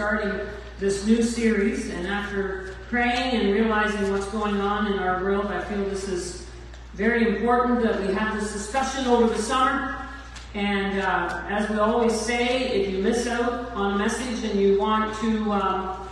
starting this new series, and after praying and realizing what's going on in our world, I feel this is very important that we have this discussion over the summer. And uh, as we always say, if you miss out on a message and you want to, um,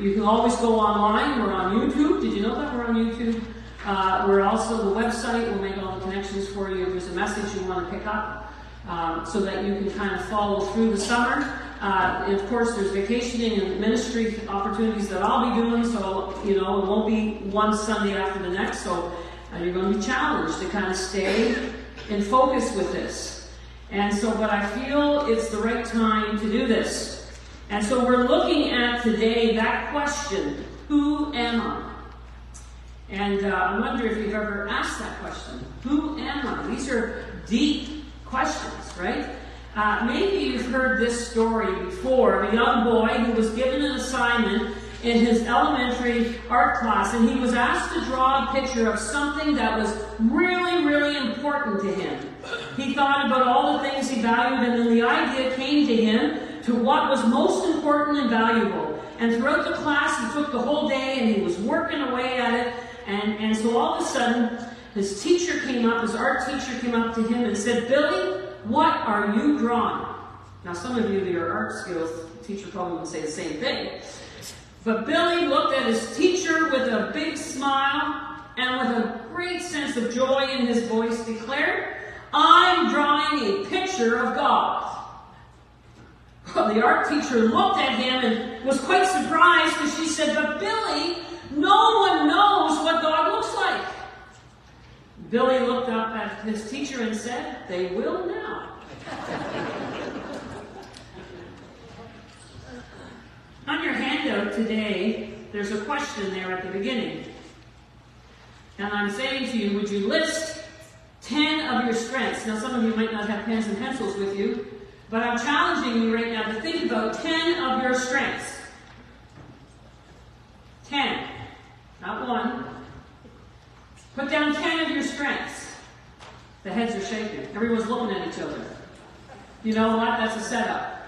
you can always go online. We're on YouTube. Did you know that we're on YouTube? Uh, we're also the website. We'll make all the connections for you if there's a message you want to pick up, um, so that you can kind of follow through the summer. Uh, and of course, there's vacationing and ministry opportunities that I'll be doing. So you know, it won't be one Sunday after the next. So uh, you're going to be challenged to kind of stay in focus with this. And so, but I feel it's the right time to do this. And so we're looking at today that question, who am I? And uh, I wonder if you've ever asked that question. Who am I? These are deep questions, right? Uh, maybe you've heard this story before of a young boy who was given an assignment in his elementary art class, and he was asked to draw a picture of something that was really, really important to him. He thought about all the things he valued, and then the idea came to him to what was most important and valuable. And throughout the class, he took the whole day and he was working away at it. And, and so all of a sudden, his teacher came up, his art teacher came up to him and said, Billy, what are you drawing? Now, some of you that are art skills, teacher probably would say the same thing. But Billy looked at his teacher with a big smile and with a great sense of joy in his voice declared, I'm drawing a picture of God. Well, the art teacher looked at him and was quite surprised because she said, But Billy, no one knows what God looks like. Billy looked up at his teacher and said, They will now. On your handout today, there's a question there at the beginning. And I'm saying to you, would you list 10 of your strengths? Now, some of you might not have pens and pencils with you, but I'm challenging you right now to think about 10 of your strengths. 10. Not one. Put down 10 of your strengths. The heads are shaking. Everyone's looking at each other. You know what? That's a setup.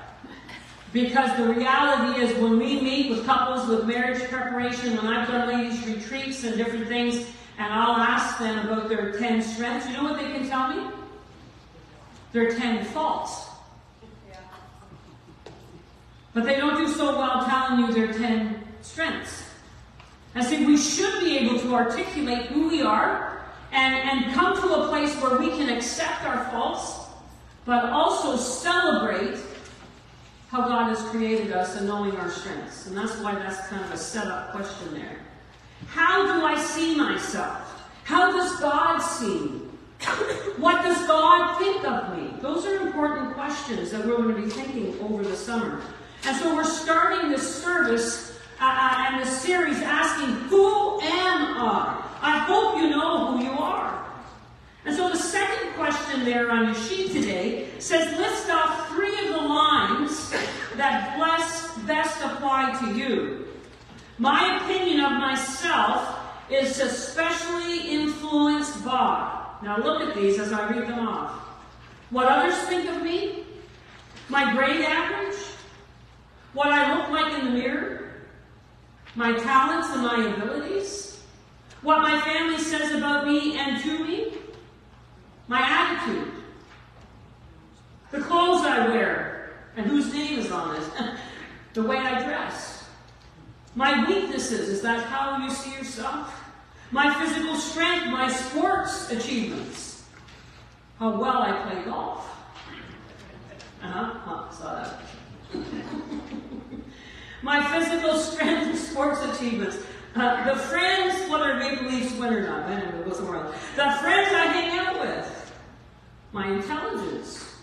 Because the reality is, when we meet with couples with marriage preparation, when I've done ladies' retreats and different things, and I'll ask them about their 10 strengths, you know what they can tell me? Their 10 faults. But they don't do so well telling you their 10 strengths. I see we should be able to articulate who we are and, and come to a place where we can accept our faults, but also celebrate how God has created us and knowing our strengths. And that's why that's kind of a setup question there. How do I see myself? How does God see me? What does God think of me? Those are important questions that we're going to be thinking over the summer. And so we're starting this service and this series asking, Who am I? I hope you know who you are. And so the second question there on your sheet today says, List off three of the lines that bless, best apply to you. My opinion of myself is especially influenced by. Now look at these as I read them off. What others think of me, my grade average, what I look like in the mirror, my talents and my abilities, what my family says about me and to me, my attitude, the clothes I wear, and whose name is on it, the way I dress, my weaknesses, is that how you see yourself? My physical strength, my sports achievements, how well I play golf. Uh-huh, huh, saw that. my physical strength sports achievements. Uh, the friends, whether Maple Leafs win or not, I don't know, go somewhere else. The friends I hang out with. My intelligence.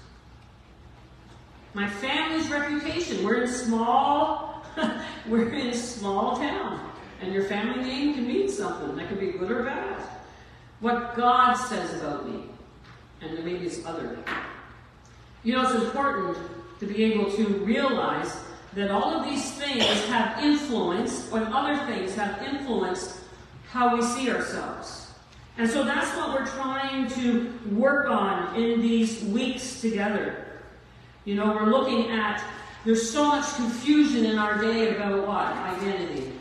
My family's reputation. We're in small, we're in a small town. And your family name can mean something. That could be good or bad. What God says about me. And maybe it's other. You know, it's important to be able to realize that all of these things have influenced, or other things have influenced how we see ourselves. And so that's what we're trying to work on in these weeks together. You know, we're looking at There's so much confusion in our day about what? Identity.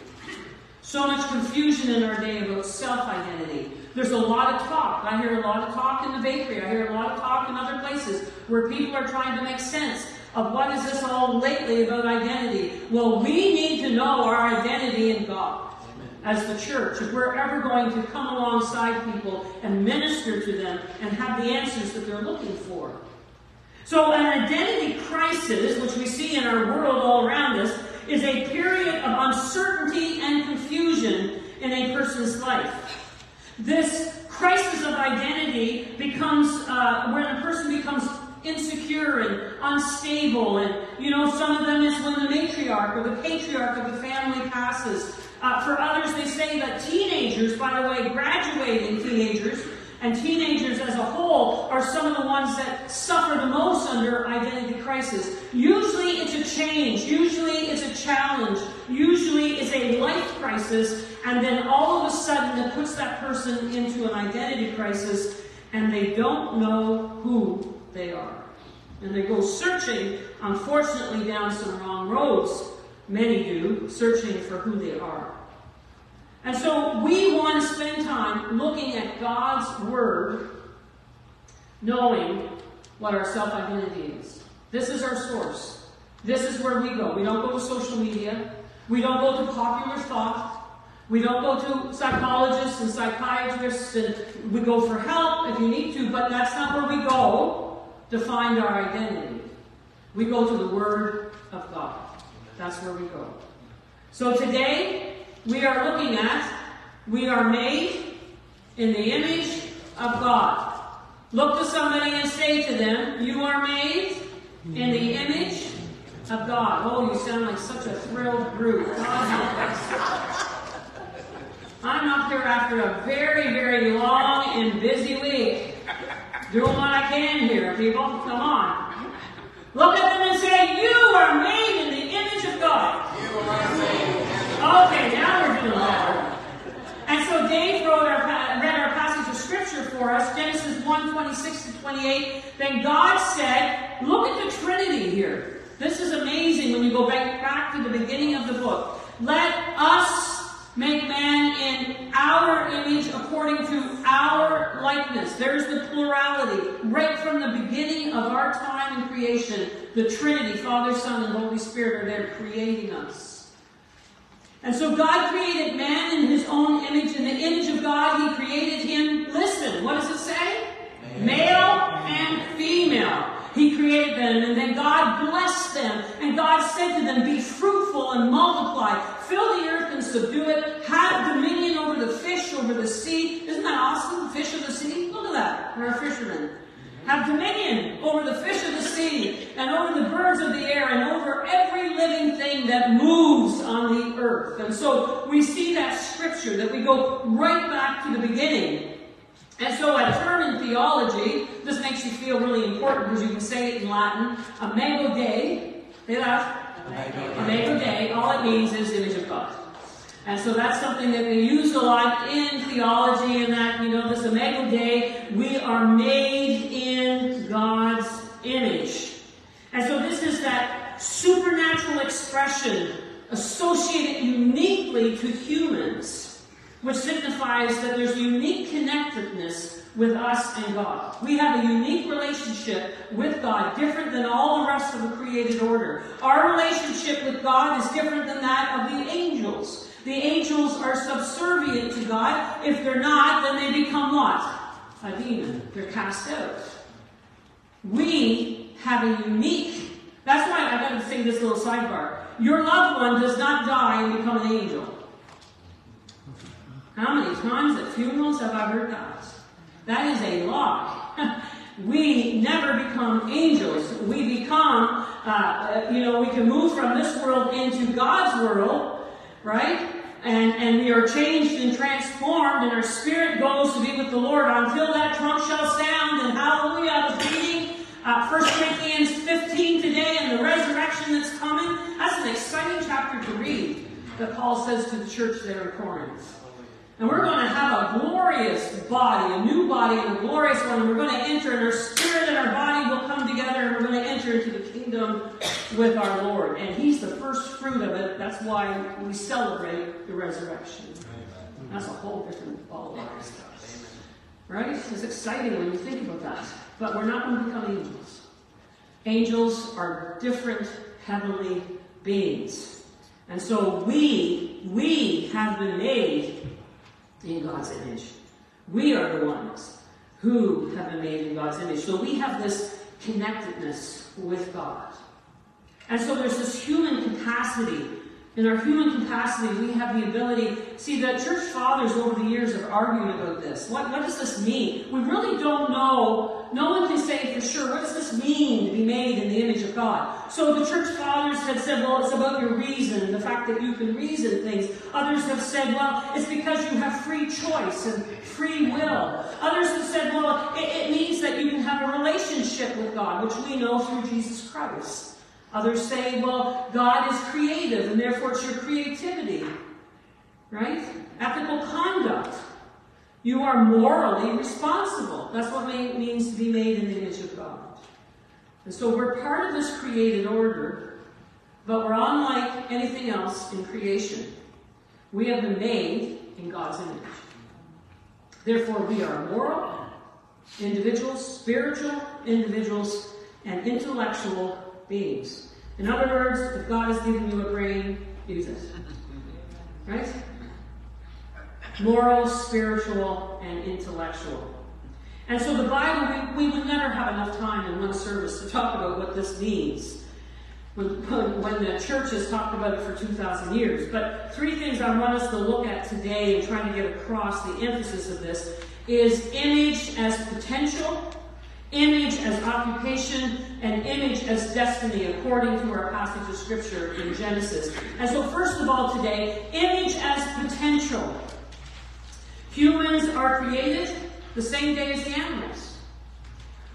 So much confusion in our day about self-identity. There's a lot of talk. I hear a lot of talk in the bakery. I hear a lot of talk in other places where people are trying to make sense of what is this all lately about identity. Well, we need to know our identity in God as the church. If we're ever going to come alongside people and minister to them and have the answers that they're looking for. So an identity crisis, which we see in our world all around us, is a period of uncertainty and confusion in a person's life. This crisis of identity becomes uh, when a person becomes insecure and unstable. And, you know, some of them is when the matriarch or the patriarch of the family passes. Uh, for others, they say that teenagers, by the way, graduating teenagers, and teenagers as a whole are some of the ones that suffer the most under identity crisis. Usually it's a change, usually it's a challenge, usually it's a life crisis, and then all of a sudden it puts that person into an identity crisis and they don't know who they are. And they go searching, unfortunately, down some wrong roads. Many do, searching for who they are. And so we want to spend time looking at God's Word, knowing what our self identity is. This is our source. This is where we go. We don't go to social media. We don't go to popular thought. We don't go to psychologists and psychiatrists and we go for help if you need to, but that's not where we go to find our identity. We go to the Word of God. That's where we go. So today, we are looking at we are made in the image of God. Look to somebody and say to them, You are made in the image of God. Oh, you sound like such a thrilled group. I'm up here after a very, very long and busy week. Doing what I can here, people. Come on. Look at them and say, You are made in the image of God. You are made. Okay, now we're doing better. And so Dave wrote our, read our passage of scripture for us, Genesis 1, 26 to 28. Then God said, look at the Trinity here. This is amazing when you go back, back to the beginning of the book. Let us Make man in our image according to our likeness. There's the plurality. Right from the beginning of our time in creation, the Trinity, Father, Son, and Holy Spirit are there creating us. And so God created man in his own image. In the image of God, he created him. Listen, what does it say? Male and female. He created them, and then God blessed them. And God said to them, Be fruitful and multiply, fill the earth and subdue it, have dominion over the fish, over the sea. Isn't that awesome? Fish of the sea? Look at that. We're a fisherman. Have dominion over the fish of the sea, and over the birds of the air, and over every living thing that moves on the earth. And so we see that scripture that we go right back to the beginning. And so a term in theology, this makes you feel really important because you can say it in Latin, imago Dei. Imago Dei. All it means is image of God. And so that's something that we use a lot in theology and that, you know, this imago Dei, we are made in God's image. And so this is that supernatural expression associated uniquely to humans which signifies that there's unique connectedness with us and God. We have a unique relationship with God, different than all the rest of the created order. Our relationship with God is different than that of the angels. The angels are subservient to God. If they're not, then they become what? A demon. They're cast out. We have a unique, that's why I gotta say this little sidebar. Your loved one does not die and become an angel. How many times at funerals have I heard that? That is a lie. we never become angels. We become, uh, you know, we can move from this world into God's world, right? And, and we are changed and transformed, and our spirit goes to be with the Lord until that trump shall sound. And hallelujah, I was reading uh, 1 Corinthians 15 today and the resurrection that's coming. That's an exciting chapter to read that Paul says to the church there in Corinth. And we're going to have a glorious body, a new body, and a glorious one. And we're going to enter, and our spirit and our body will come together, and we're going to enter into the kingdom with our Lord. And He's the first fruit of it. That's why we celebrate the resurrection. That's a whole different ball of stuff. Right? It's exciting when you think about that. But we're not going to become angels. Angels are different heavenly beings. And so we, we have been made in God's image. We are the ones who have been made in God's image. So we have this connectedness with God. And so there's this human capacity in our human capacity, we have the ability. See, the church fathers over the years have argued about this. What, what does this mean? We really don't know. No one can say for sure, what does this mean to be made in the image of God? So the church fathers had said, well, it's about your reason, the fact that you can reason things. Others have said, well, it's because you have free choice and free will. Others have said, well, it, it means that you can have a relationship with God, which we know through Jesus Christ. Others say, well, God is creative and therefore it's your creativity. Right? Ethical conduct. You are morally responsible. That's what it means to be made in the image of God. And so we're part of this created order, but we're unlike anything else in creation. We have been made in God's image. Therefore, we are moral individuals, spiritual individuals, and intellectual beings. In other words, if God has given you a brain, use it. Right? Moral, spiritual, and intellectual. And so the Bible, we, we would never have enough time in one service to talk about what this means. When, when the church has talked about it for 2,000 years. But three things I want us to look at today and trying to get across the emphasis of this is image as potential, image as occupation, and image as destiny, according to our passage of scripture in Genesis. And so, first of all, today, image as potential. Humans are created the same day as the animals.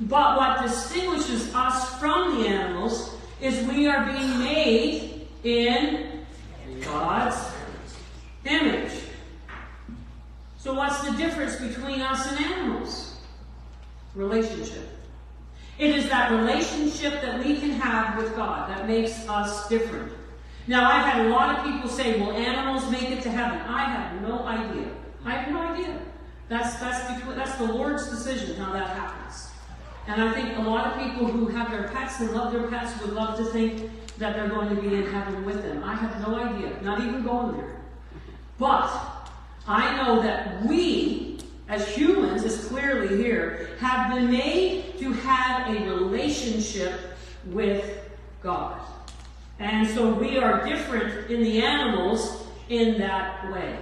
But what distinguishes us from the animals is we are being made in God's image. So, what's the difference between us and animals? Relationship. It is that relationship that we can have with God that makes us different. Now, I've had a lot of people say, well, animals make it to heaven. I have no idea. I have no idea. That's, that's, between, that's the Lord's decision how that happens. And I think a lot of people who have their pets and love their pets would love to think that they're going to be in heaven with them. I have no idea, not even going there. But I know that we as humans, is clearly here, have been made to have a relationship with God. And so we are different in the animals in that way.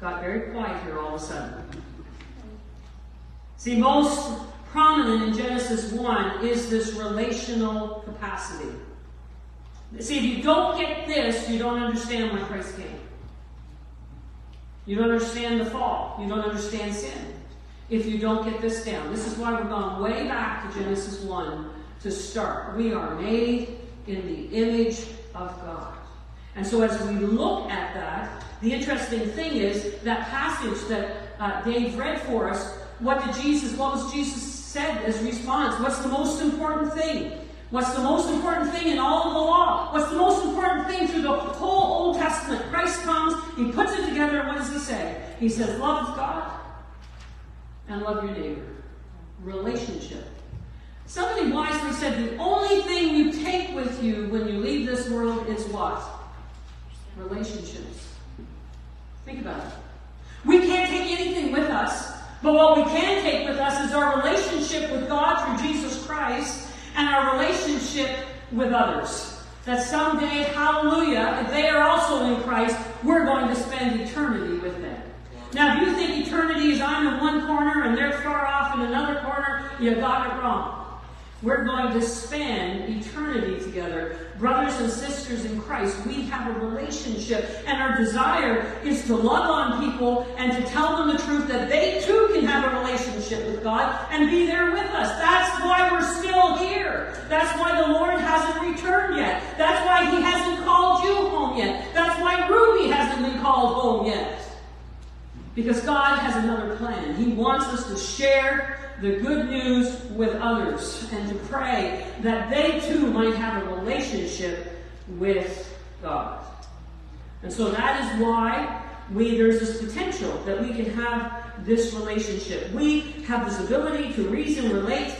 Got very quiet here all of a sudden. See, most prominent in Genesis 1 is this relational capacity. See, if you don't get this, you don't understand why Christ came. You don't understand the fall. You don't understand sin. If you don't get this down. This is why we're going way back to Genesis 1 to start. We are made in the image of God. And so as we look at that, the interesting thing is that passage that uh, Dave read for us, what did Jesus, what was Jesus said as response? What's the most important thing? What's the most important thing in all of the law? What's the most important thing through the whole Old Testament? Christ comes, he puts it what does he say? He says, Love God and love your neighbor. Relationship. Somebody wisely said, The only thing you take with you when you leave this world is what? Relationships. Think about it. We can't take anything with us, but what we can take with us is our relationship with God through Jesus Christ and our relationship with others. That someday, hallelujah, if they are also in Christ, we're going to spend eternity with them. Now, if you think eternity is I'm in one corner and they're far off in another corner, you got it wrong. We're going to spend eternity together. Brothers and sisters in Christ, we have a relationship, and our desire is to love on people and to tell them the truth that they too can have a relationship with God and be there with us. That's why we're still here. That's why the Lord hasn't returned yet. That's why He hasn't called you home yet. That's why Ruby hasn't been called home yet. Because God has another plan. He wants us to share the good news with others and to pray that they too might have a relationship with God. And so that is why we there's this potential that we can have this relationship. We have this ability to reason, relate,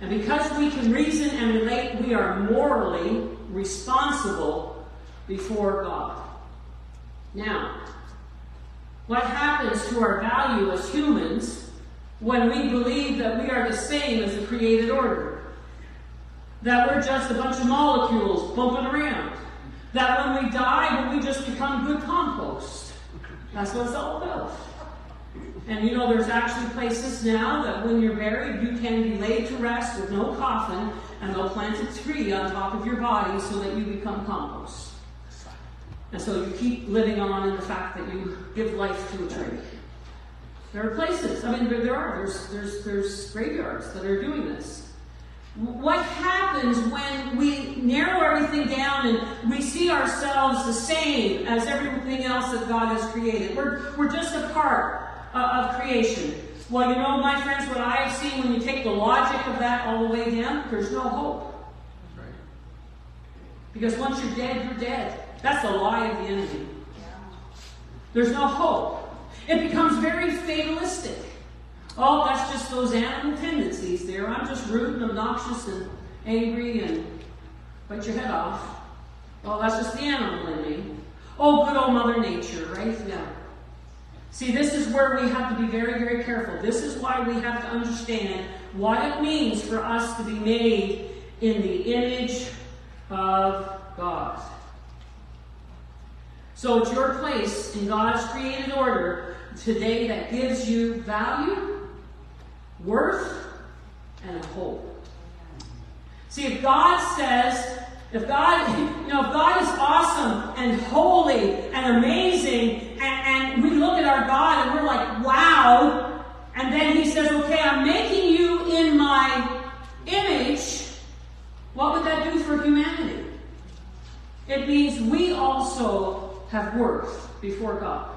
and because we can reason and relate, we are morally responsible before God. Now, what happens to our value as humans when we believe that we are the same as the created order? That we're just a bunch of molecules bumping around. That when we die, we just become good compost. That's what it's all about. And you know, there's actually places now that when you're buried, you can be laid to rest with no coffin, and they'll plant a tree on top of your body so that you become compost. And so you keep living on in the fact that you give life to a tree. There are places, I mean, there are, there's, there's, there's graveyards that are doing this. What happens when we narrow everything down and we see ourselves the same as everything else that God has created? We're, we're just a part uh, of creation. Well, you know, my friends, what I have seen when you take the logic of that all the way down, there's no hope. Because once you're dead, you're dead. That's the lie of the enemy. There's no hope. It becomes very fatalistic. Oh, that's just those animal tendencies there. I'm just rude and obnoxious and angry and bite your head off. Oh, that's just the animal in me. Oh, good old Mother Nature, right? Yeah. See, this is where we have to be very, very careful. This is why we have to understand what it means for us to be made in the image of God. So it's your place in God's created order today that gives you value, worth, and hope. See, if God says, if God, you know, if God is awesome and holy and amazing, and, and we look at our God and we're like, wow, and then He says, okay, I'm making you in my image, what would that do for humanity? It means we also have worth before God.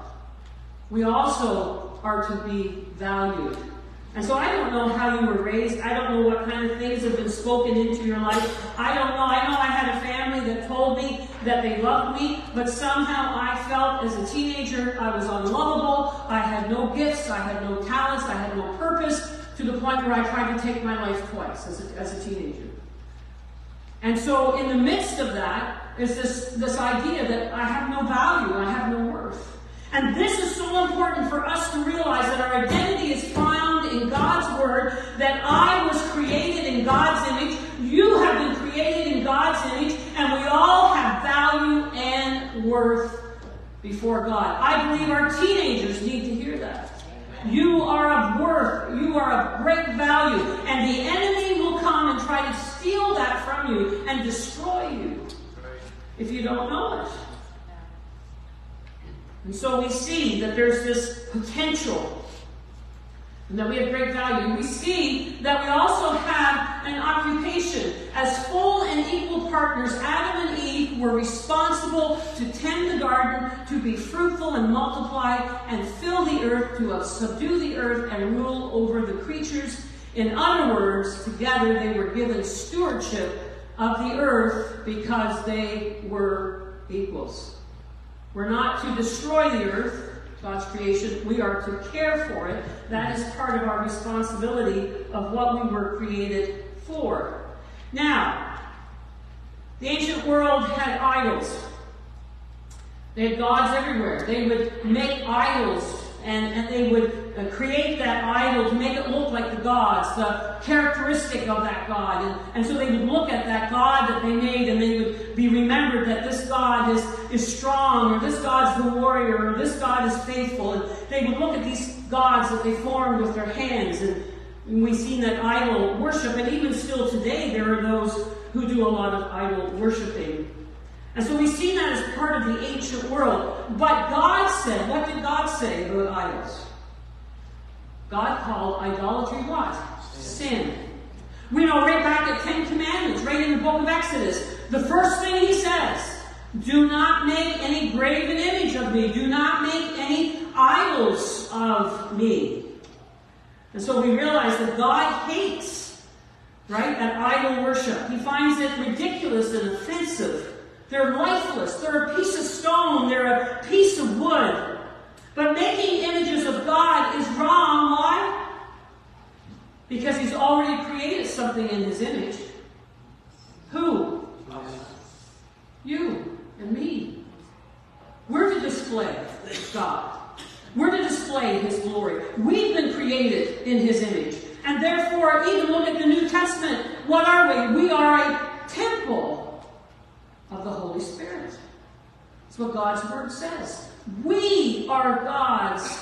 We also are to be valued. And so I don't know how you were raised. I don't know what kind of things have been spoken into your life. I don't know. I know I had a family that told me that they loved me, but somehow I felt as a teenager I was unlovable. I had no gifts. I had no talents. I had no purpose to the point where I tried to take my life twice as a, as a teenager. And so in the midst of that, is this, this idea that I have no value, I have no worth. And this is so important for us to realize that our identity is found in God's Word, that I was created in God's image, you have been created in God's image, and we all have value and worth before God. I believe our teenagers need to hear that. You are of worth, you are of great value, and the enemy will come and try to steal that from you and destroy you if you don't know it. And so we see that there's this potential and that we have great value. We see that we also have an occupation. As full and equal partners, Adam and Eve were responsible to tend the garden, to be fruitful and multiply, and fill the earth, to subdue the earth and rule over the creatures. In other words, together they were given stewardship of the earth because they were equals. We're not to destroy the earth, God's creation. We are to care for it. That is part of our responsibility of what we were created for. Now, the ancient world had idols. They had gods everywhere. They would make idols and, and they would uh, create that idol to make it look like the gods, the characteristic of that God. And, and so they would look at that God that they made and they would be remembered that this God is, is strong, or this God's the warrior, or this God is faithful. And they would look at these gods that they formed with their hands. And we've seen that idol worship, and even still today, there are those who do a lot of idol worshiping. And so we see that as part of the ancient world. But God said, what did God say about idols? God called idolatry what? Sin. We know right back at Ten Commandments, right in the book of Exodus. The first thing he says, do not make any graven image of me. Do not make any idols of me. And so we realize that God hates, right, that idol worship. He finds it ridiculous and offensive. They're lifeless. They're a piece of stone. They're a piece of wood. But making images of God is wrong. Why? Because He's already created something in His image. Who? You and me. We're to display God. We're to display His glory. We've been created in His image. And therefore, even look at the New Testament. What are we? We are a temple of the Holy Spirit. That's what God's Word says. We are God's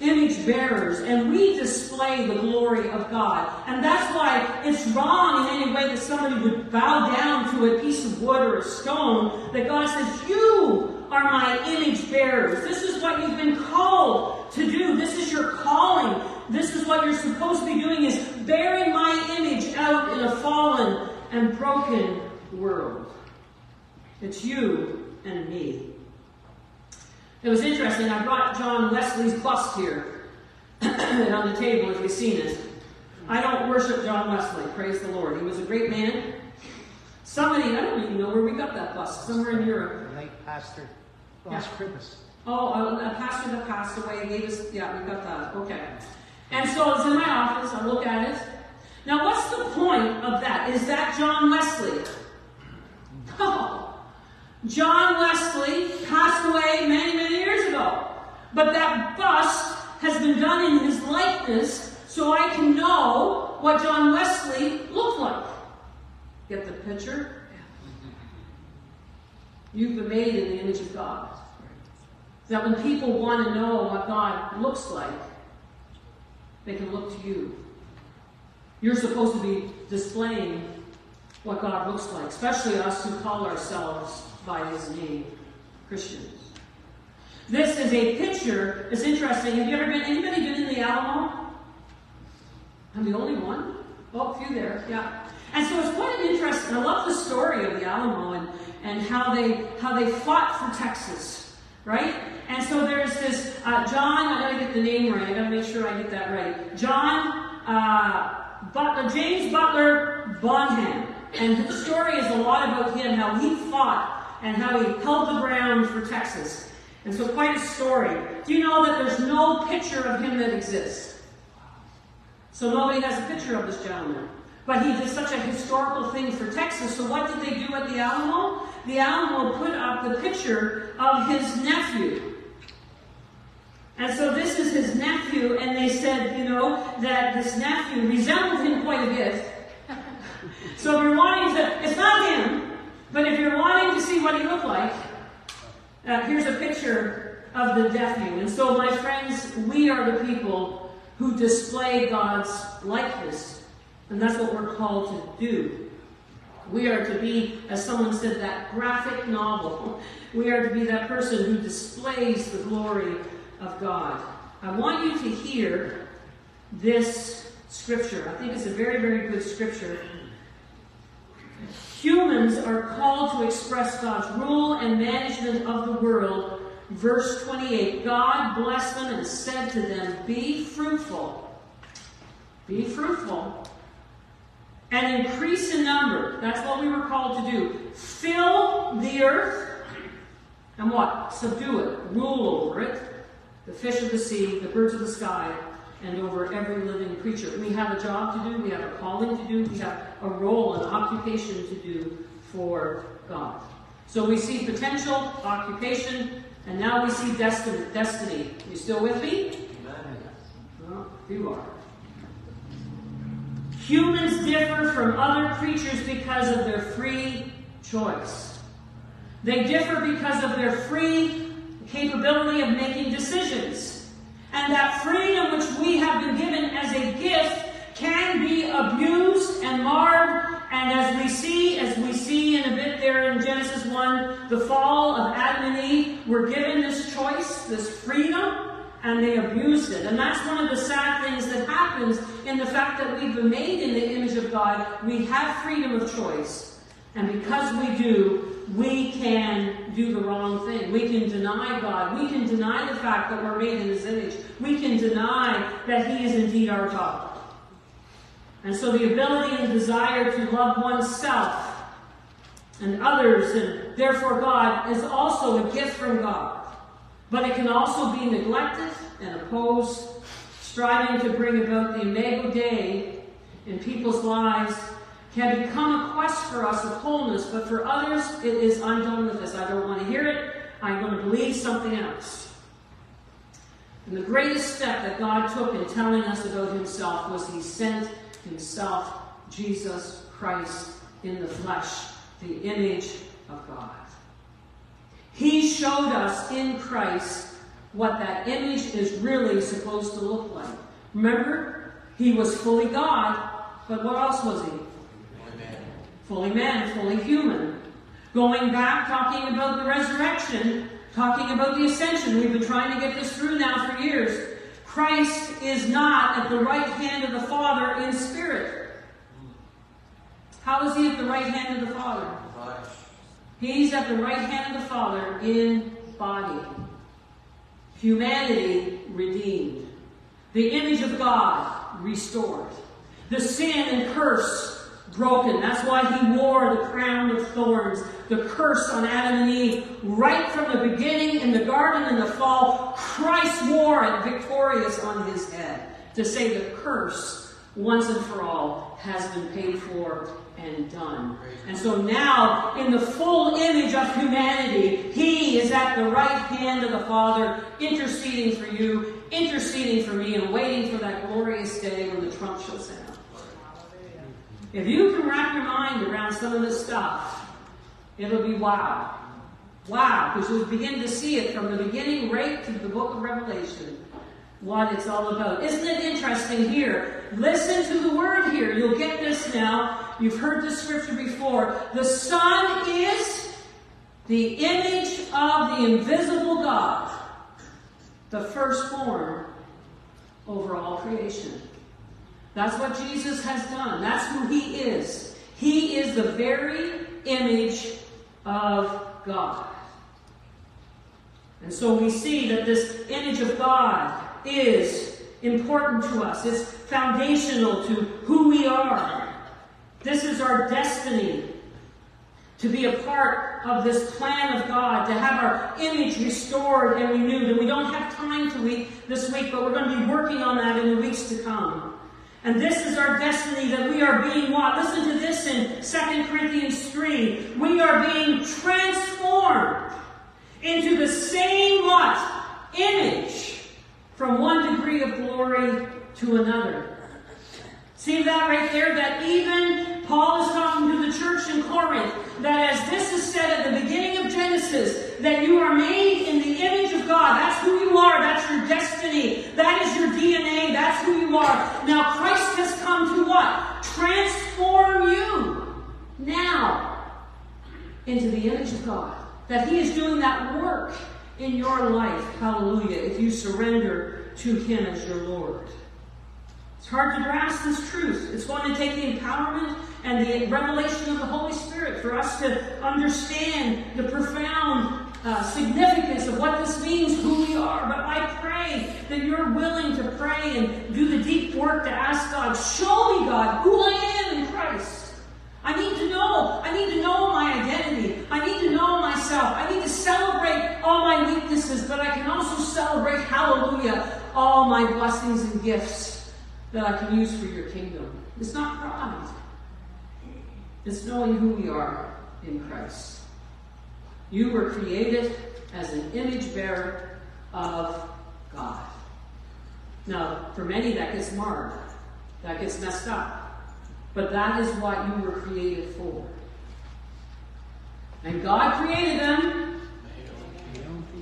image bearers and we display the glory of God. And that's why it's wrong in any way that somebody would bow down to a piece of wood or a stone, that God says, You are my image bearers. This is what you've been called to do. This is your calling. This is what you're supposed to be doing is bearing my image out in a fallen and broken world. It's you and me. It was interesting. I brought John Wesley's bust here on the table if you've seen it. I don't worship John Wesley, praise the Lord. He was a great man. Somebody, I don't even know where we got that bust, somewhere in Europe. The late pastor, Ross Yeah. Oh, a, pastor that passed away gave us, yeah, we got that. Okay. And so it's in my office. I look at it. Now, what's the point of that? Is that John Wesley? No. Oh, John Wesley passed away many, many years ago. But that bust has been done in his likeness so I can know what John Wesley looked like. Get the picture? You've been made in the image of God. That when people want to know what God looks like, they can look to you. You're supposed to be displaying what God looks like, especially us who call ourselves by His name, Christians. This is a picture. It's interesting. Have you ever been? Anybody been in the Alamo? I'm the only one. Oh, a few there. Yeah. And so it's quite an interesting. I love the story of the Alamo and, and how they how they fought for Texas, right? And so there's this uh, John. I gotta get the name right. I gotta make sure I get that right. John uh, Butler, James Butler Bonham, and the story is a lot about him, how he fought and how he held the ground for Texas. And so quite a story. Do you know that there's no picture of him that exists? So nobody has a picture of this gentleman. But he did such a historical thing for Texas. So what did they do at the Alamo? The Alamo put up the picture of his nephew. And so this is his nephew, and they said, you know, that this nephew resembled him quite a bit. So you're wanting to, it's not him, but if you're wanting to see what he looked like, uh, here's a picture of the nephew. And so, my friends, we are the people who display God's likeness. And that's what we're called to do. We are to be, as someone said, that graphic novel. We are to be that person who displays the glory of God. I want you to hear this scripture. I think it's a very, very good scripture. Humans are called to express God's rule and management of the world. Verse 28 God blessed them and said to them, Be fruitful. Be fruitful. And increase in number. That's what we were called to do. Fill the earth. And what? Subdue it. Rule over it. The fish of the sea, the birds of the sky, and over every living creature. We have a job to do, we have a calling to do, we have a role, an occupation to do for God. So we see potential, occupation, and now we see destiny. destiny. You still with me? Well, you are. Humans differ from other creatures because of their free choice. They differ because of their free capability of making decisions. And that freedom which we have been given as a gift can be abused and marred. And as we see, as we see in a bit there in Genesis 1, the fall of Adam and Eve were given this choice, this freedom, and they abused it. And that's one of the sad things that happens in the fact that we've been made in the image of God. We have freedom of choice. And because we do, we can do the wrong thing. We can deny God. We can deny the fact that we're made in His image. We can deny that He is indeed our God. And so the ability and desire to love oneself and others and therefore God is also a gift from God. But it can also be neglected and opposed, striving to bring about the imago Dei in people's lives can become a quest for us of wholeness, but for others it is I'm done with this. I don't want to hear it. I'm going to believe something else. And the greatest step that God took in telling us about himself was he sent himself, Jesus Christ, in the flesh, the image of God. He showed us in Christ what that image is really supposed to look like. Remember, he was fully God, but what else was he? Fully man, fully human. Going back, talking about the resurrection, talking about the ascension. We've been trying to get this through now for years. Christ is not at the right hand of the Father in spirit. How is he at the right hand of the Father? He's at the right hand of the Father in body. Humanity redeemed. The image of God restored. The sin and curse broken. That's why he wore the crown of thorns, the curse on Adam and Eve. Right from the beginning in the garden in the fall, Christ wore it victorious on his head to say the curse, once and for all, has been paid for and done. And so now, in the full image of humanity, he is at the right hand of the Father, interceding for you, interceding for me, and waiting for that glorious day when the trump shall sound. If you can wrap your mind around some of this stuff, it'll be wow. Wow, because you'll begin to see it from the beginning right to the book of Revelation, what it's all about. Isn't it interesting here? Listen to the word here. You'll get this now. You've heard this scripture before. The Son is the image of the invisible God, the firstborn over all creation. That's what Jesus has done. That's who he is. He is the very image of God. And so we see that this image of God is important to us. It's foundational to who we are. This is our destiny to be a part of this plan of God, to have our image restored and renewed. And we don't have time to week this week, but we're going to be working on that in the weeks to come. And this is our destiny that we are being what? Listen to this in 2 Corinthians 3. We are being transformed into the same what? Image from one degree of glory to another. See that right there? That even Paul is talking to the church in Corinth, that as this is said at the beginning of Genesis, that you are made in the image of God. That's who you are. That's your destiny. That is your DNA. That's who you are. Now Christ has come to what? Transform you now into the image of God. That He is doing that work in your life. Hallelujah. If you surrender to Him as your Lord. It's hard to grasp this truth. It's going to take the empowerment and the revelation of the Holy Spirit for us to understand the profound uh, significance of what this means, who we are. But I pray that you're willing to pray and do the deep work to ask God, show me, God, who I am in Christ. I need to know. I need to know my identity. I need to know myself. I need to celebrate all my weaknesses, but I can also celebrate, hallelujah, all my blessings and gifts that I can use for your kingdom. It's not pride. It's knowing who we are in Christ. You were created as an image bearer of God. Now, for many, that gets marred, that gets messed up. But that is what you were created for. And God created them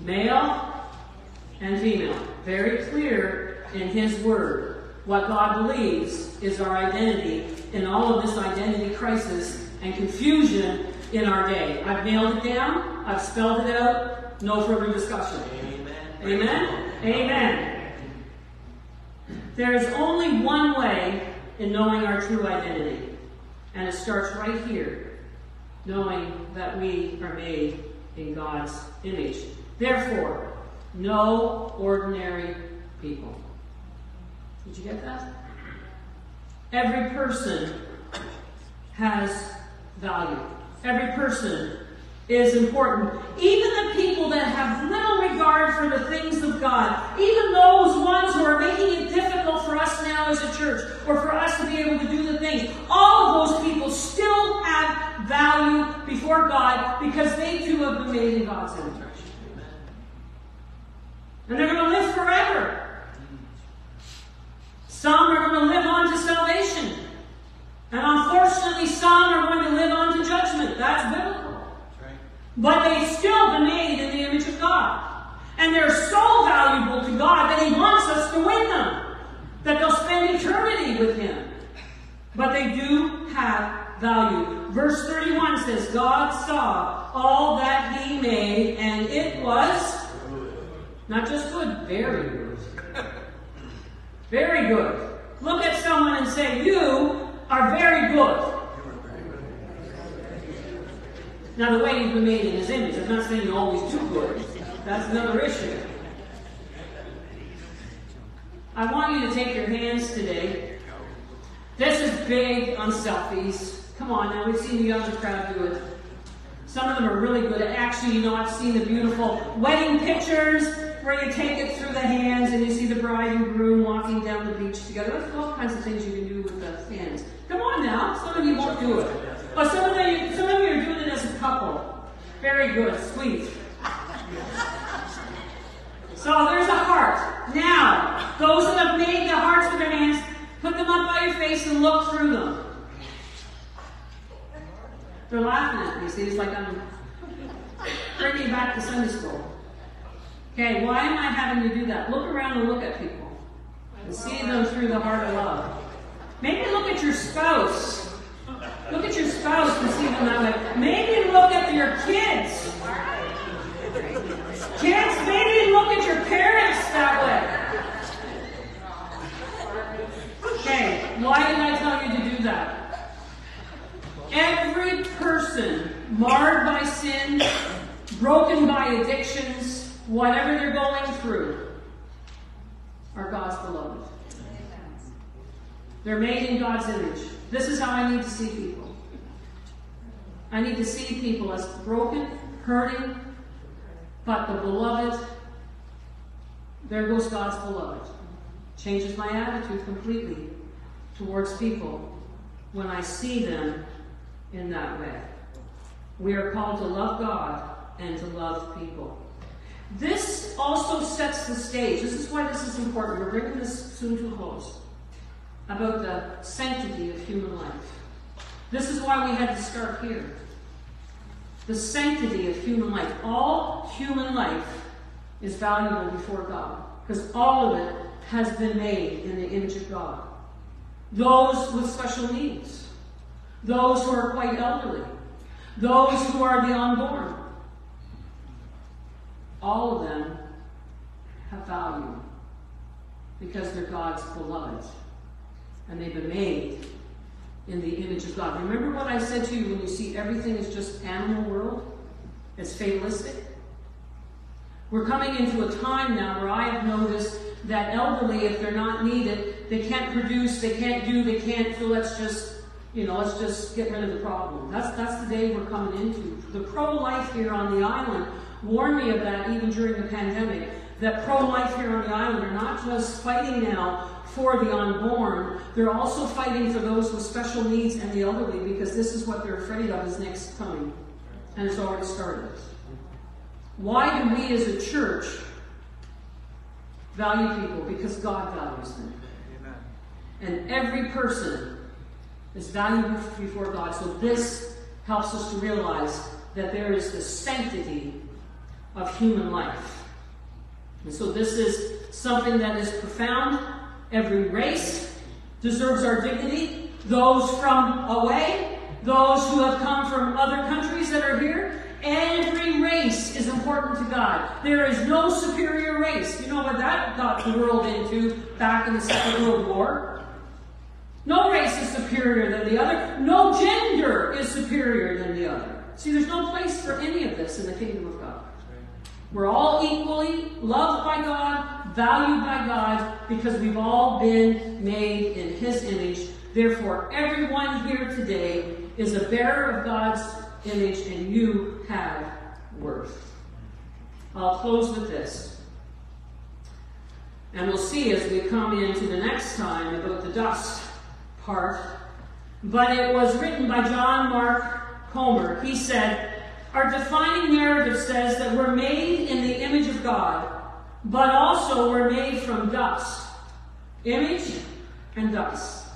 male and female. Very clear in His Word what God believes is our identity in all of this identity crisis and confusion in our day. I've nailed it down. I've spelled it out. No further discussion. Amen. Amen? Amen. There is only one way in knowing our true identity, and it starts right here knowing that we are made in God's image. Therefore, no ordinary people. Did you get that? Every person has value. Every person is important. Even the people that have little regard for the things of God, even those ones who are making it difficult for us now as a church, or for us to be able to do the things, all of those people still have value before God because they too have been made in God's image. And they're going to live forever. Some are going to live on to salvation. And unfortunately, some are going to live on to judgment. That's biblical. But they've still been made in the image of God. And they're so valuable to God that He wants us to win them. That they'll spend eternity with Him. But they do have value. Verse 31 says, God saw all that He made, and it was not just good, very good. Very good. Look at someone and say, You are very good. Now, the way you've been made in his image, I'm not saying you're always too good. That's another issue. I want you to take your hands today. This is big on selfies. Come on now, we've seen the other crowd do it. Some of them are really good. Actually, you know, I've seen the beautiful wedding pictures where you take it through the hands and you see the bride and groom walking down the beach together. There's all kinds of things you can do with the hands. Come on now, some of you won't do it. But some of you, some of you are doing it as a couple. Very good, sweet. So there's a heart. Now, those that have made the hearts with their hands, put them up by your face and look through them. They're laughing at me. See, it's like I'm bringing back to Sunday school. Okay, why am I having to do that? Look around and look at people and see them through the heart of love. Maybe look at your spouse. Look at your spouse and see them that way. Maybe look at your kids. Kids, maybe look at your parents that way. Okay, why did I tell you to do that? Every person marred by sin, broken by addictions, whatever they're going through, are God's beloved. They're made in God's image. This is how I need to see people. I need to see people as broken, hurting, but the beloved, there goes God's beloved. Changes my attitude completely towards people when I see them in that way. We are called to love God and to love people. This also sets the stage. This is why this is important. We're bringing this soon to a close. About the sanctity of human life. This is why we had to start here. The sanctity of human life. All human life is valuable before God because all of it has been made in the image of God. Those with special needs, those who are quite elderly, those who are the unborn, all of them have value because they're God's beloved and they've been made in the image of God. Remember what I said to you when you see everything is just animal world? It's fatalistic. We're coming into a time now where I have noticed that elderly, if they're not needed, they can't produce, they can't do, they can't, so let's just, you know, let's just get rid of the problem. That's, that's the day we're coming into. The pro-life here on the island warned me of that even during the pandemic, that pro-life here on the island are not just fighting now for the unborn, they're also fighting for those with special needs and the elderly because this is what they're afraid of is next coming. And it's already started. Why do we as a church value people? Because God values them. Amen. And every person is valued before God. So this helps us to realize that there is the sanctity of human life. And so this is something that is profound. Every race deserves our dignity. Those from away, those who have come from other countries that are here, Every race is important to God. There is no superior race. You know what that got the world into back in the Second World War? No race is superior than the other. No gender is superior than the other. See, there's no place for any of this in the kingdom of God. We're all equally loved by God, valued by God, because we've all been made in His image. Therefore, everyone here today is a bearer of God's image, and you have worth. I'll close with this. And we'll see as we come into the next time about the dust part. But it was written by John Mark Comer. He said, Our defining narrative says that we're made in the image of God, but also we're made from dust. Image and dust.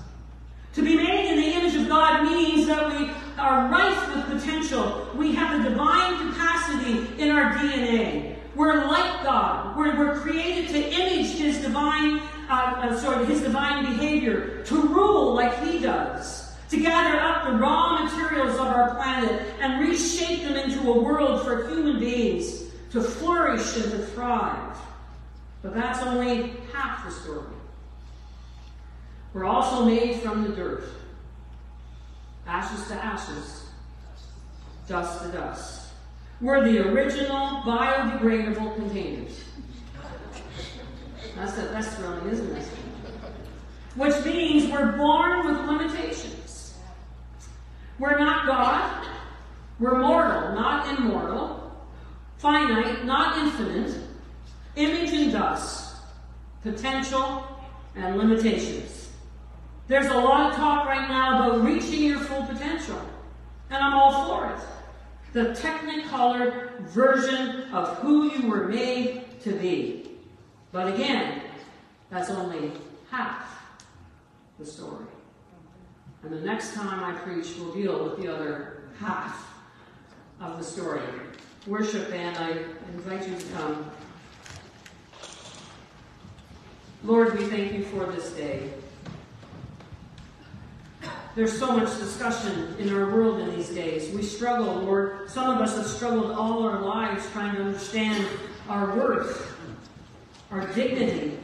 To be made in the image of God means that we are rife with potential. We have the divine capacity in our DNA. We're like God. We're, we're created to image His divine, uh, uh, sorry, His divine behavior, to rule like He does, to gather up the raw materials of our planet and reshape them into a world for human beings to flourish and to thrive. But that's only half the story. We're also made from the dirt. Ashes to ashes, dust to dust. We're the original biodegradable containers. That's, a, that's thrilling, isn't it? Which means we're born with limitations. We're not God. We're mortal, not immortal. Finite, not infinite. Image and dust. Potential and limitations. There's a lot of talk right now about reaching your full potential. And I'm all for it. The technicolored version of who you were made to be. But again, that's only half the story. And the next time I preach, we'll deal with the other half of the story. Worship band, I invite you to come. Lord, we thank you for this day. There's so much discussion in our world in these days. We struggle, Lord. Some of us have struggled all our lives trying to understand our worth, our dignity,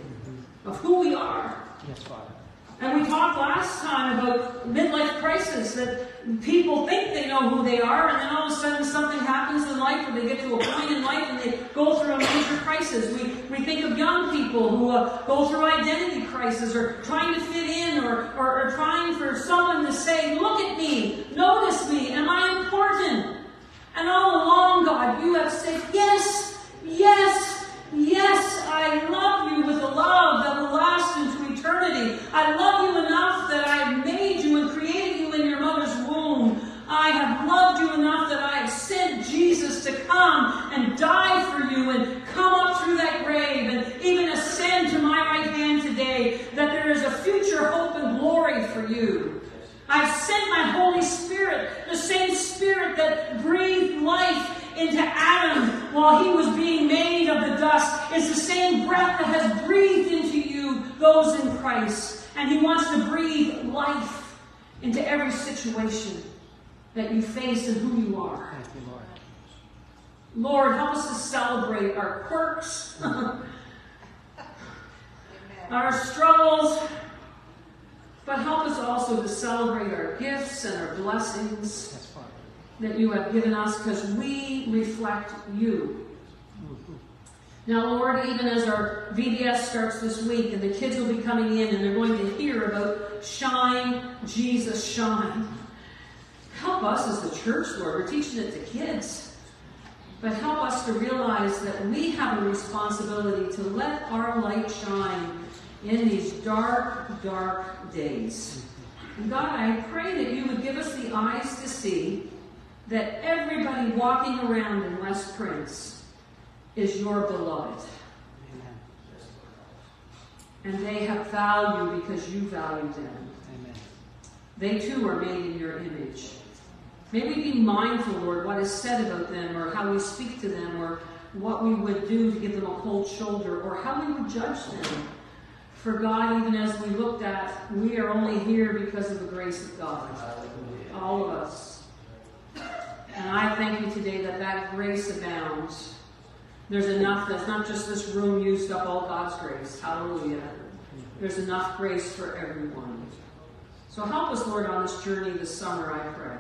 of who we are. Yes, Father. And we talked last time about midlife crisis that people think they know who they are, and then all of a sudden something happens in life, or they get to a point in life and they go through a major crisis. We, we think of young people who uh, go through identity crisis, or trying to fit in, or, or, or trying for someone to say, Look at me, notice me, am I important? And all along, God, you have said, Yes, yes, yes, I love you with a love that will last into eternity. I love you enough that I made you and created you in your mother's womb. I have loved you enough that I have sent Jesus to come and die for you and come up through that grave and even ascend to my right hand today, that there is a future hope and glory for you. I've sent my Holy Spirit, the same Spirit that breathed life into Adam while he was being made of the dust, is the same breath that has breathed into you, those in Christ. And he wants to breathe life into every situation that you face and who you are. Thank you, Lord. Lord, help us to celebrate our quirks, our struggles, but help us also to celebrate our gifts and our blessings Yes, Father. that you have given us because we reflect you. Now, Lord, even as our VBS starts this week and the kids will be coming in and they're going to hear about shine, Jesus, shine. Help us as the church, Lord. We're teaching it to kids. But help us to realize that we have a responsibility to let our light shine in these dark, dark days. And God, I pray that you would give us the eyes to see that everybody walking around in West Prince is your beloved. Amen. And they have value because you value them. Amen. They too are made in your image. May we be mindful, Lord, what is said about them, or how we speak to them, or what we would do to give them a cold shoulder, or how we would judge them. For God, even as we looked at, we are only here because of the grace of God. All of us. And I thank you today that that grace abounds. There's enough, that's not just this room used up all God's grace. Hallelujah. There's enough grace for everyone. So help us, Lord, on this journey this summer, I pray.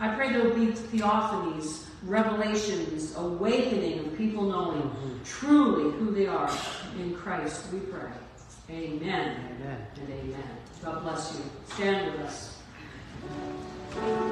I pray there will be theophanies, revelations, awakening of people knowing truly who they are in Christ, we pray. Amen Amen. and amen. God bless you. Stand with us.